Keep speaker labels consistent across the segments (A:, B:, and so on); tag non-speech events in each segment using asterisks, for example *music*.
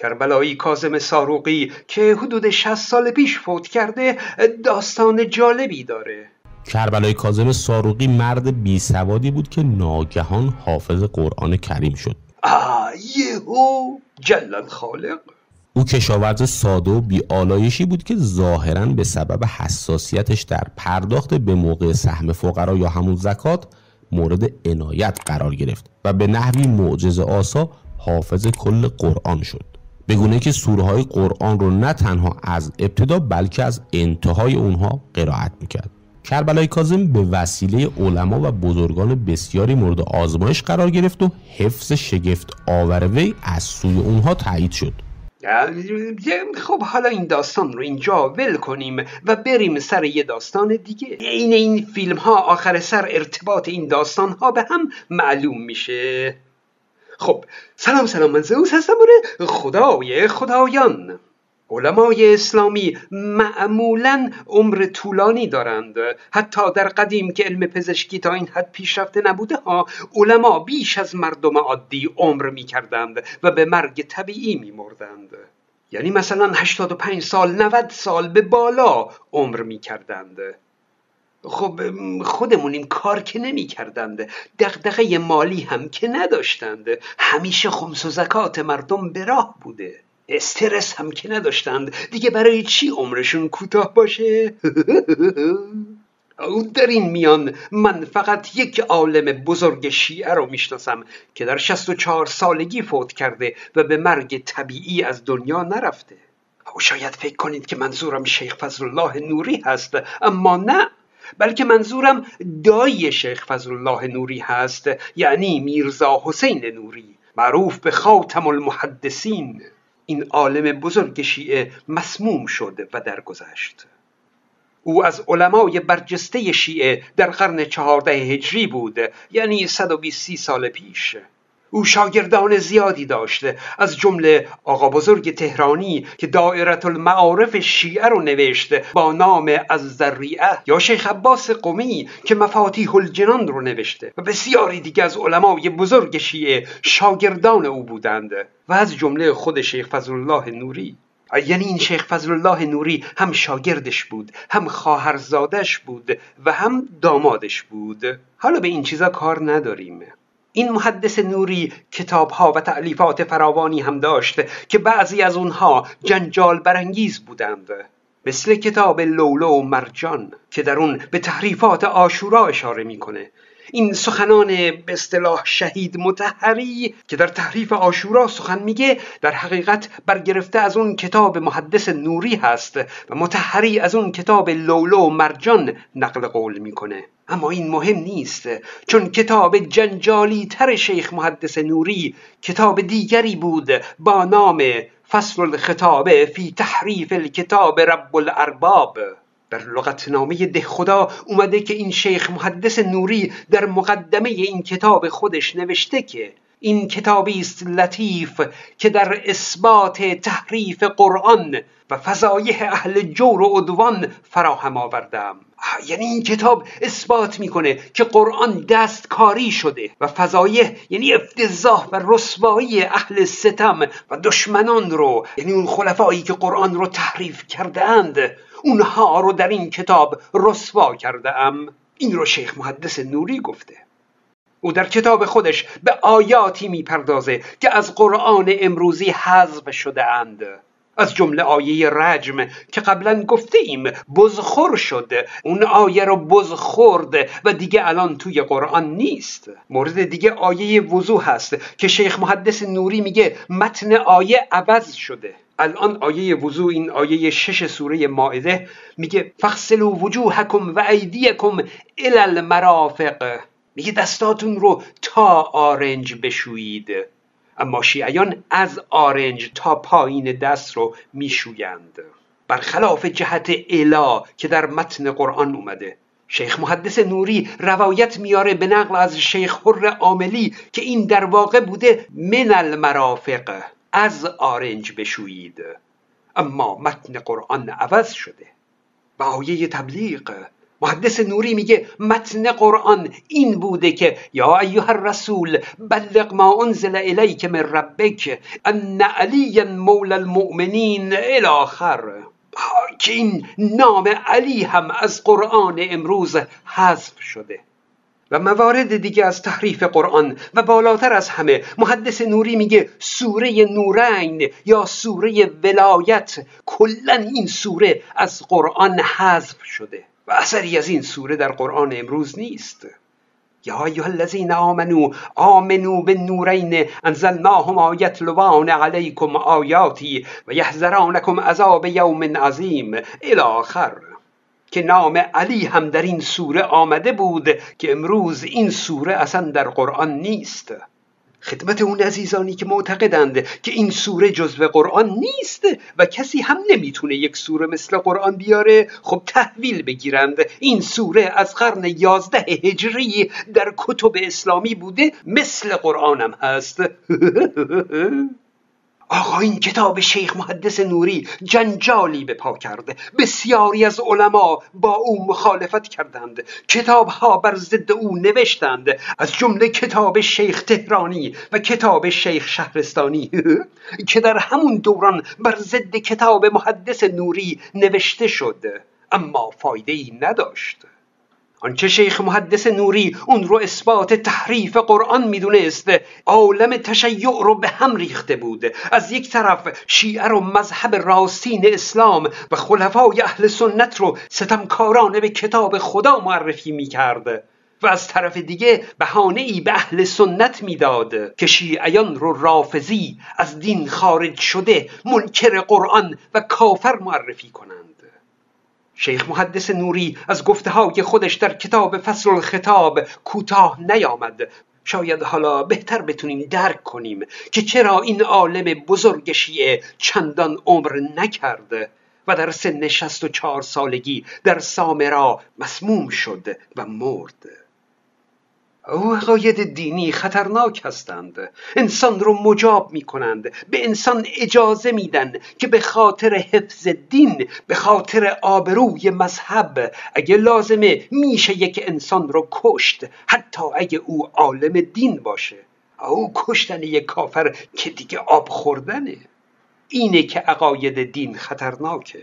A: کربلایی کازم ساروقی که حدود 60 سال پیش فوت کرده داستان جالبی داره.
B: کربلای کازم ساروقی مرد بی سوادی بود که ناگهان حافظ قرآن کریم شد.
A: آه یهو جل خالق.
B: او کشاورز ساده و بیالایشی بود که ظاهرا به سبب حساسیتش در پرداخت به موقع سهم فقرا یا همون زکات مورد عنایت قرار گرفت و به نحوی معجز آسا حافظ کل قرآن شد. بگونه که سوره های قرآن رو نه تنها از ابتدا بلکه از انتهای اونها قرائت می‌کرد. کربلای کازم به وسیله علما و بزرگان بسیاری مورد آزمایش قرار گرفت و حفظ شگفت آور وی از سوی اونها تایید شد.
A: خب حالا این داستان رو اینجا ول کنیم و بریم سر یه داستان دیگه. این این فیلم ها آخر سر ارتباط این داستان ها به هم معلوم میشه. خب سلام سلام من زوس هستم خدای خدایان. علمای اسلامی معمولا عمر طولانی دارند. حتی در قدیم که علم پزشکی تا این حد پیشرفته نبوده ها علما بیش از مردم عادی عمر می کردند و به مرگ طبیعی می مردند یعنی مثلا 85 سال 90 سال به بالا عمر می کردند خب خودمون این کار که نمی کردند دقدقه مالی هم که نداشتند همیشه خمس و زکات مردم به راه بوده. استرس هم که نداشتند. دیگه برای چی عمرشون کوتاه باشه؟ *laughs* در این میان من فقط یک عالم بزرگ شیعه رو می‌شناسم که در 64 سالگی فوت کرده و به مرگ طبیعی از دنیا نرفته. او شاید فکر کنید که منظورم شیخ فضل الله نوری هست اما نه. بلکه منظورم دایی شیخ فضل الله نوری هست یعنی میرزا حسین نوری. معروف به خاتم المحدثین. این عالم بزرگ شیعه مسموم شد و درگذشت. او از علمای برجسته شیعه در قرن چهارده هجری بود یعنی 120 سال پیش. او شاگردان زیادی داشته از جمله آقا بزرگ تهرانی که دائرت المعارف شیعه رو نوشته با نام از ذریعه یا شیخ عباس قمی که مفاتیح الجنان رو نوشته و بسیاری دیگه از علمای بزرگ شیعه شاگردان او بودند و از جمله خود شیخ فضل الله نوری یعنی این شیخ فضل الله نوری هم شاگردش بود هم خواهرزادش بود و هم دامادش بود. حالا به این چیزا کار نداریم. این محدث نوری کتابها و تعلیفات فراوانی هم داشت که بعضی از اونها جنجال برانگیز بودند. مثل کتاب لولو و مرجان که در اون به تحریفات آشورا اشاره می‌کنه. این سخنان به اصطلاح شهید متحری که در تحریف آشورا سخن میگه در حقیقت برگرفته از اون کتاب محدث نوری هست و متحری از اون کتاب لولو و مرجان نقل قول می‌کنه. اما این مهم نیست چون کتاب جنجالی تر شیخ محدث نوری کتاب دیگری بود با نام فصل الخطابه فی تحریف الکتاب رب الارباب. در لغتنامه ده خدا اومده که این شیخ محدث نوری در مقدمه این کتاب خودش نوشته که این کتابی است لطیف که در اثبات تحریف قرآن و فضایح اهل جور و عدوان فراهم آوردم. یعنی این کتاب اثبات می‌کنه که قرآن دستکاری شده و فضایح یعنی افتضاح و رسوایی اهل ستم و دشمنان رو یعنی اون خلفایی که قرآن رو تحریف کرده اند اونها رو در این کتاب رسوا کرده ام این رو شیخ محدث نوری گفته. او در کتاب خودش به آیاتی می‌پردازه که از قرآن امروزی حذف شده اند. از جمله آیه رجم که قبلا گفته ایم بزخور شد. اون آیه رو بز خورد و دیگه الان توی قرآن نیست. مورد دیگه آیه وضوح هست که شیخ محدث نوری میگه متن آیه عوض شده. الان آیه وضوع این آیه شش سوره مائده میگه فغسلوا وجوهکم و ایدیکم الی المرافق. میگه دستاتون رو تا آرنج بشویید. اما شیعیان از آرنج تا پایین دست رو میشویند. برخلاف جهت الا که در متن قرآن اومده شیخ محدث نوری روایت میاره به نقل از شیخ حر عاملی که این در واقع بوده من المرافق از آرنج بشویید. اما متن قرآن عوض شده. و آیه تبلیغ محدث نوری میگه متن قرآن این بوده که یا ایها الرسول بلغ ما انزل الیک من ربک ان علی مولا المؤمنین الاخر که این نام علی هم از قرآن امروز حذف شده. و موارد دیگه از تحریف قرآن و بالاتر از همه محدث نوری میگه سوره نورین یا سوره ولایت کلا این سوره از قرآن حذف شده. و اثری از این سوره در قرآن امروز نیست. یا ایها الذین آمنو آمنو بالنورین انزلناهما یتلوان علیکم آیاتی و یحذرانکم عذاب یوم عظیم. الی آخر. که نام علی هم در این سوره آمده بود که امروز این سوره اصلا در قرآن نیست. خدمت اون عزیزانی که معتقدند که این سوره جزو قرآن نیست و کسی هم نمی‌تونه یک سوره مثل قرآن بیاره خب تحویل بگیرند. این سوره از قرن یازده هجری در کتب اسلامی بوده مثل قرآن هم هست. *laughs* آقا این کتاب شیخ محدث نوری جنجالی به پا کرده. بسیاری از علما با او مخالفت کردند. کتاب ها بر ضد او نوشتند. از جمله کتاب شیخ تهرانی و کتاب شیخ شهرستانی. *laughs* که در همون دوران بر ضد کتاب محدث نوری نوشته شد. اما فایده ای نداشت. آنچه شیخ محدث نوری اون رو اثبات تحریف قرآن می‌دونست عالم تشیع رو به هم ریخته بود. از یک طرف شیعه رو مذهب راستین اسلام و خلفای اهل سنت رو ستمکارانه به کتاب خدا معرفی می‌کرد و از طرف دیگه بهانه ای به اهل سنت می‌داد که شیعیان رو رافضی از دین خارج شده منکر قرآن و کافر معرفی کنند. شیخ محدث نوری از گفته های خودش در کتاب فصل الخطاب کوتاه نیامد. شاید حالا بهتر بتونیم درک کنیم که چرا این عالم بزرگ شیعه چندان عمر نکرد و در سن 64 سالگی در سامرا مسموم شد و مرد. او عقاید دینی خطرناک هستند. انسان رو مجاب می کنند به انسان اجازه میدن که به خاطر حفظ دین به خاطر آبروی مذهب اگه لازمه میشه یک انسان رو کشت حتی اگه او عالم دین باشه. او کشتن یک کافر که دیگه آب خوردنه. اینه که عقاید دین خطرناکه.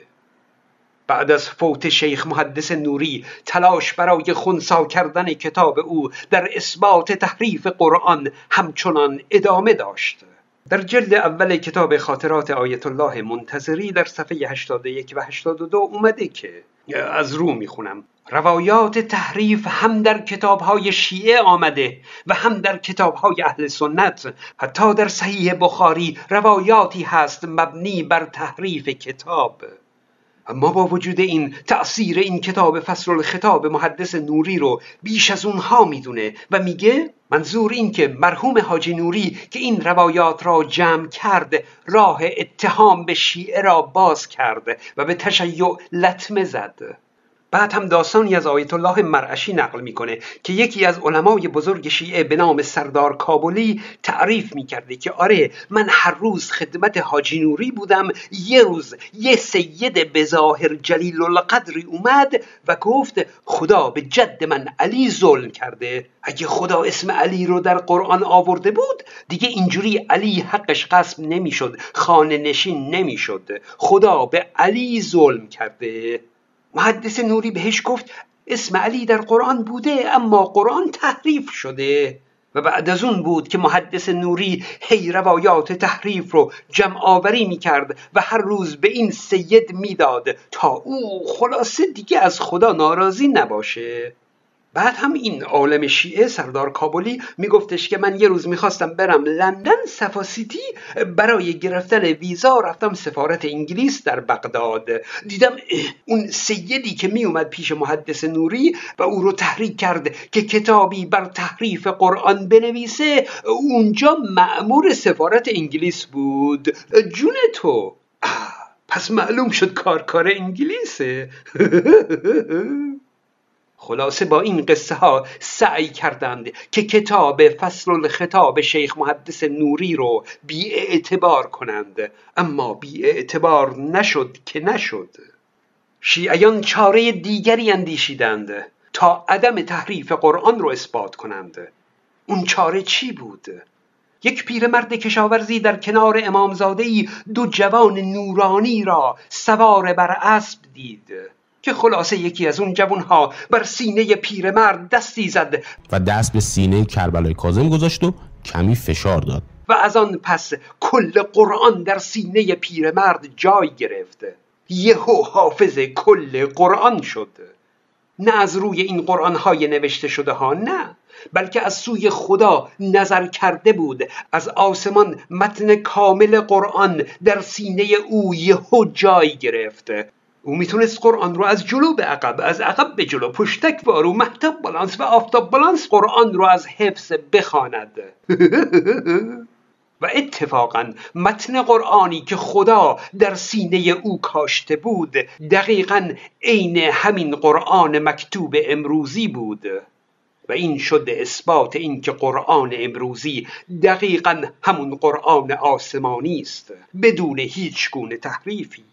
A: بعد از فوت شیخ محدث نوری تلاش برای خونسا کردن کتاب او در اثبات تحریف قرآن همچنان ادامه داشت. در جلد اول کتاب خاطرات آیت الله منتظری در صفحه 81 و 82 اومده که از رو می‌خونم. روایات تحریف هم در کتابهای شیعه آمده و هم در کتابهای اهل سنت. حتی در صحیح بخاری روایاتی هست مبنی بر تحریف کتاب. اما با وجود این تأثیر این کتاب فصل الخطاب محدث نوری رو بیش از اونها می‌دونه و میگه منظور این که مرحوم حاجی نوری که این روایات را جمع کرد راه اتهام به شیعه را باز کرد و به تشیع لطمه زد. بعد هم داستانی از آیت الله مرعشی نقل می‌کنه که یکی از علمای بزرگ شیعه به نام سردار کابلی تعریف می‌کرده که آره من هر روز خدمت حاجی نوری بودم یه روز یه سید بظاهر جلیل القدری اومد و گفت خدا به جد من علی ظلم کرده اگه خدا اسم علی رو در قرآن آورده بود دیگه اینجوری علی حقش قسم نمی‌شد خانه نشین نمی‌شد خدا به علی ظلم کرده. محدث نوری بهش گفت اسم علی در قرآن بوده اما قرآن تحریف شده. و بعد از اون بود که محدث نوری هی روایات تحریف رو جمع آوری می کرد و هر روز به این سید می‌داد تا او خلاصه دیگه از خدا ناراضی نباشه. بعد هم این عالم شیعه سردار کابلی میگفتش که من یه روز می‌خواستم برم لندن سفاسیتی برای گرفتن ویزا رفتم سفارت انگلیس در بغداد. دیدم اون سیدی که میومد پیش محدث نوری و او رو تحریک کرد که کتابی بر تحریف قرآن بنویسه اونجا معمور سفارت انگلیس بود. جون تو. پس معلوم شد کارکار انگلیسه. *laughs* خلاصه با این قصه ها سعی کردند که کتاب فصل الخطاب شیخ محدث نوری رو بی اعتبار کنند. اما بی اعتبار نشد که نشد. شیعیان چاره دیگری اندیشیدند تا عدم تحریف قرآن رو اثبات کنند. اون چاره چی بود؟ یک پیرمرد کشاورزی در کنار امامزاده ای دو جوان نورانی را سوار بر اسب دید. که خلاصه یکی از اون جوانها بر سینه پیرمرد دستی زد
B: و دست به سینه کربلای کازم گذاشت و کمی فشار داد.
A: و از آن پس کل قرآن در سینه پیرمرد جای گرفت. یهو حافظ کل قرآن شد. نه از روی این قرآن های نوشته شده ها نه بلکه از سوی خدا نظر کرده بود. از آسمان متن کامل قرآن در سینه او یهو جای گرفت. او می‌تونست قرآن رو از جلو به عقب از عقب به جلو پشتک وارو محتب بالانس و آفتاب بالانس قرآن رو از حفظ بخواند. *laughs* و اتفاقا متن قرآنی که خدا در سینه او کاشته بود دقیقا عین همین قرآن مکتوب امروزی بود. و این شد اثبات اینکه قرآن امروزی دقیقا همون قرآن آسمانی است بدون هیچ گونه تحریفی.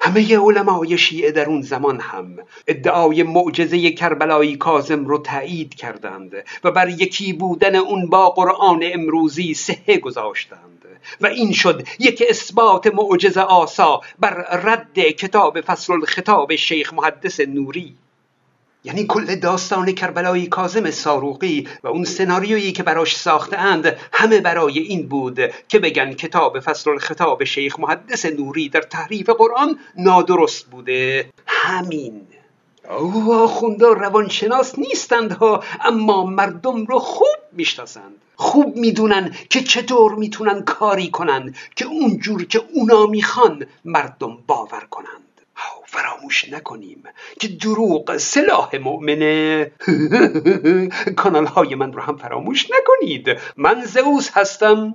A: همه علمای شیعه در اون زمان هم ادعای معجزه کربلایی کازم رو تایید کردند و بر یکی بودن اون با قرآن امروزی سهه گذاشتند. و این شد یک اثبات معجزه آسا بر رد کتاب فصل الخطاب شیخ محدث نوری. یعنی کل داستان کربلای کازم ساروقی و اون سناریویی که براش ساخته اند همه برای این بود که بگن کتاب فصل الخطاب شیخ محدث نوری در تحریف قرآن نادرست بوده. همین. او آخونده روانشناس نیستند ها اما مردم رو خوب می‌شناسند. خوب می‌دونن که چطور می‌تونن کاری کنند که اونجور که اونا می‌خوان مردم باور کنند فراموش نکنیم که دروغ سلاح مؤمنه. *laughs* کانال های من رو هم فراموش نکنید. من زئوس هستم.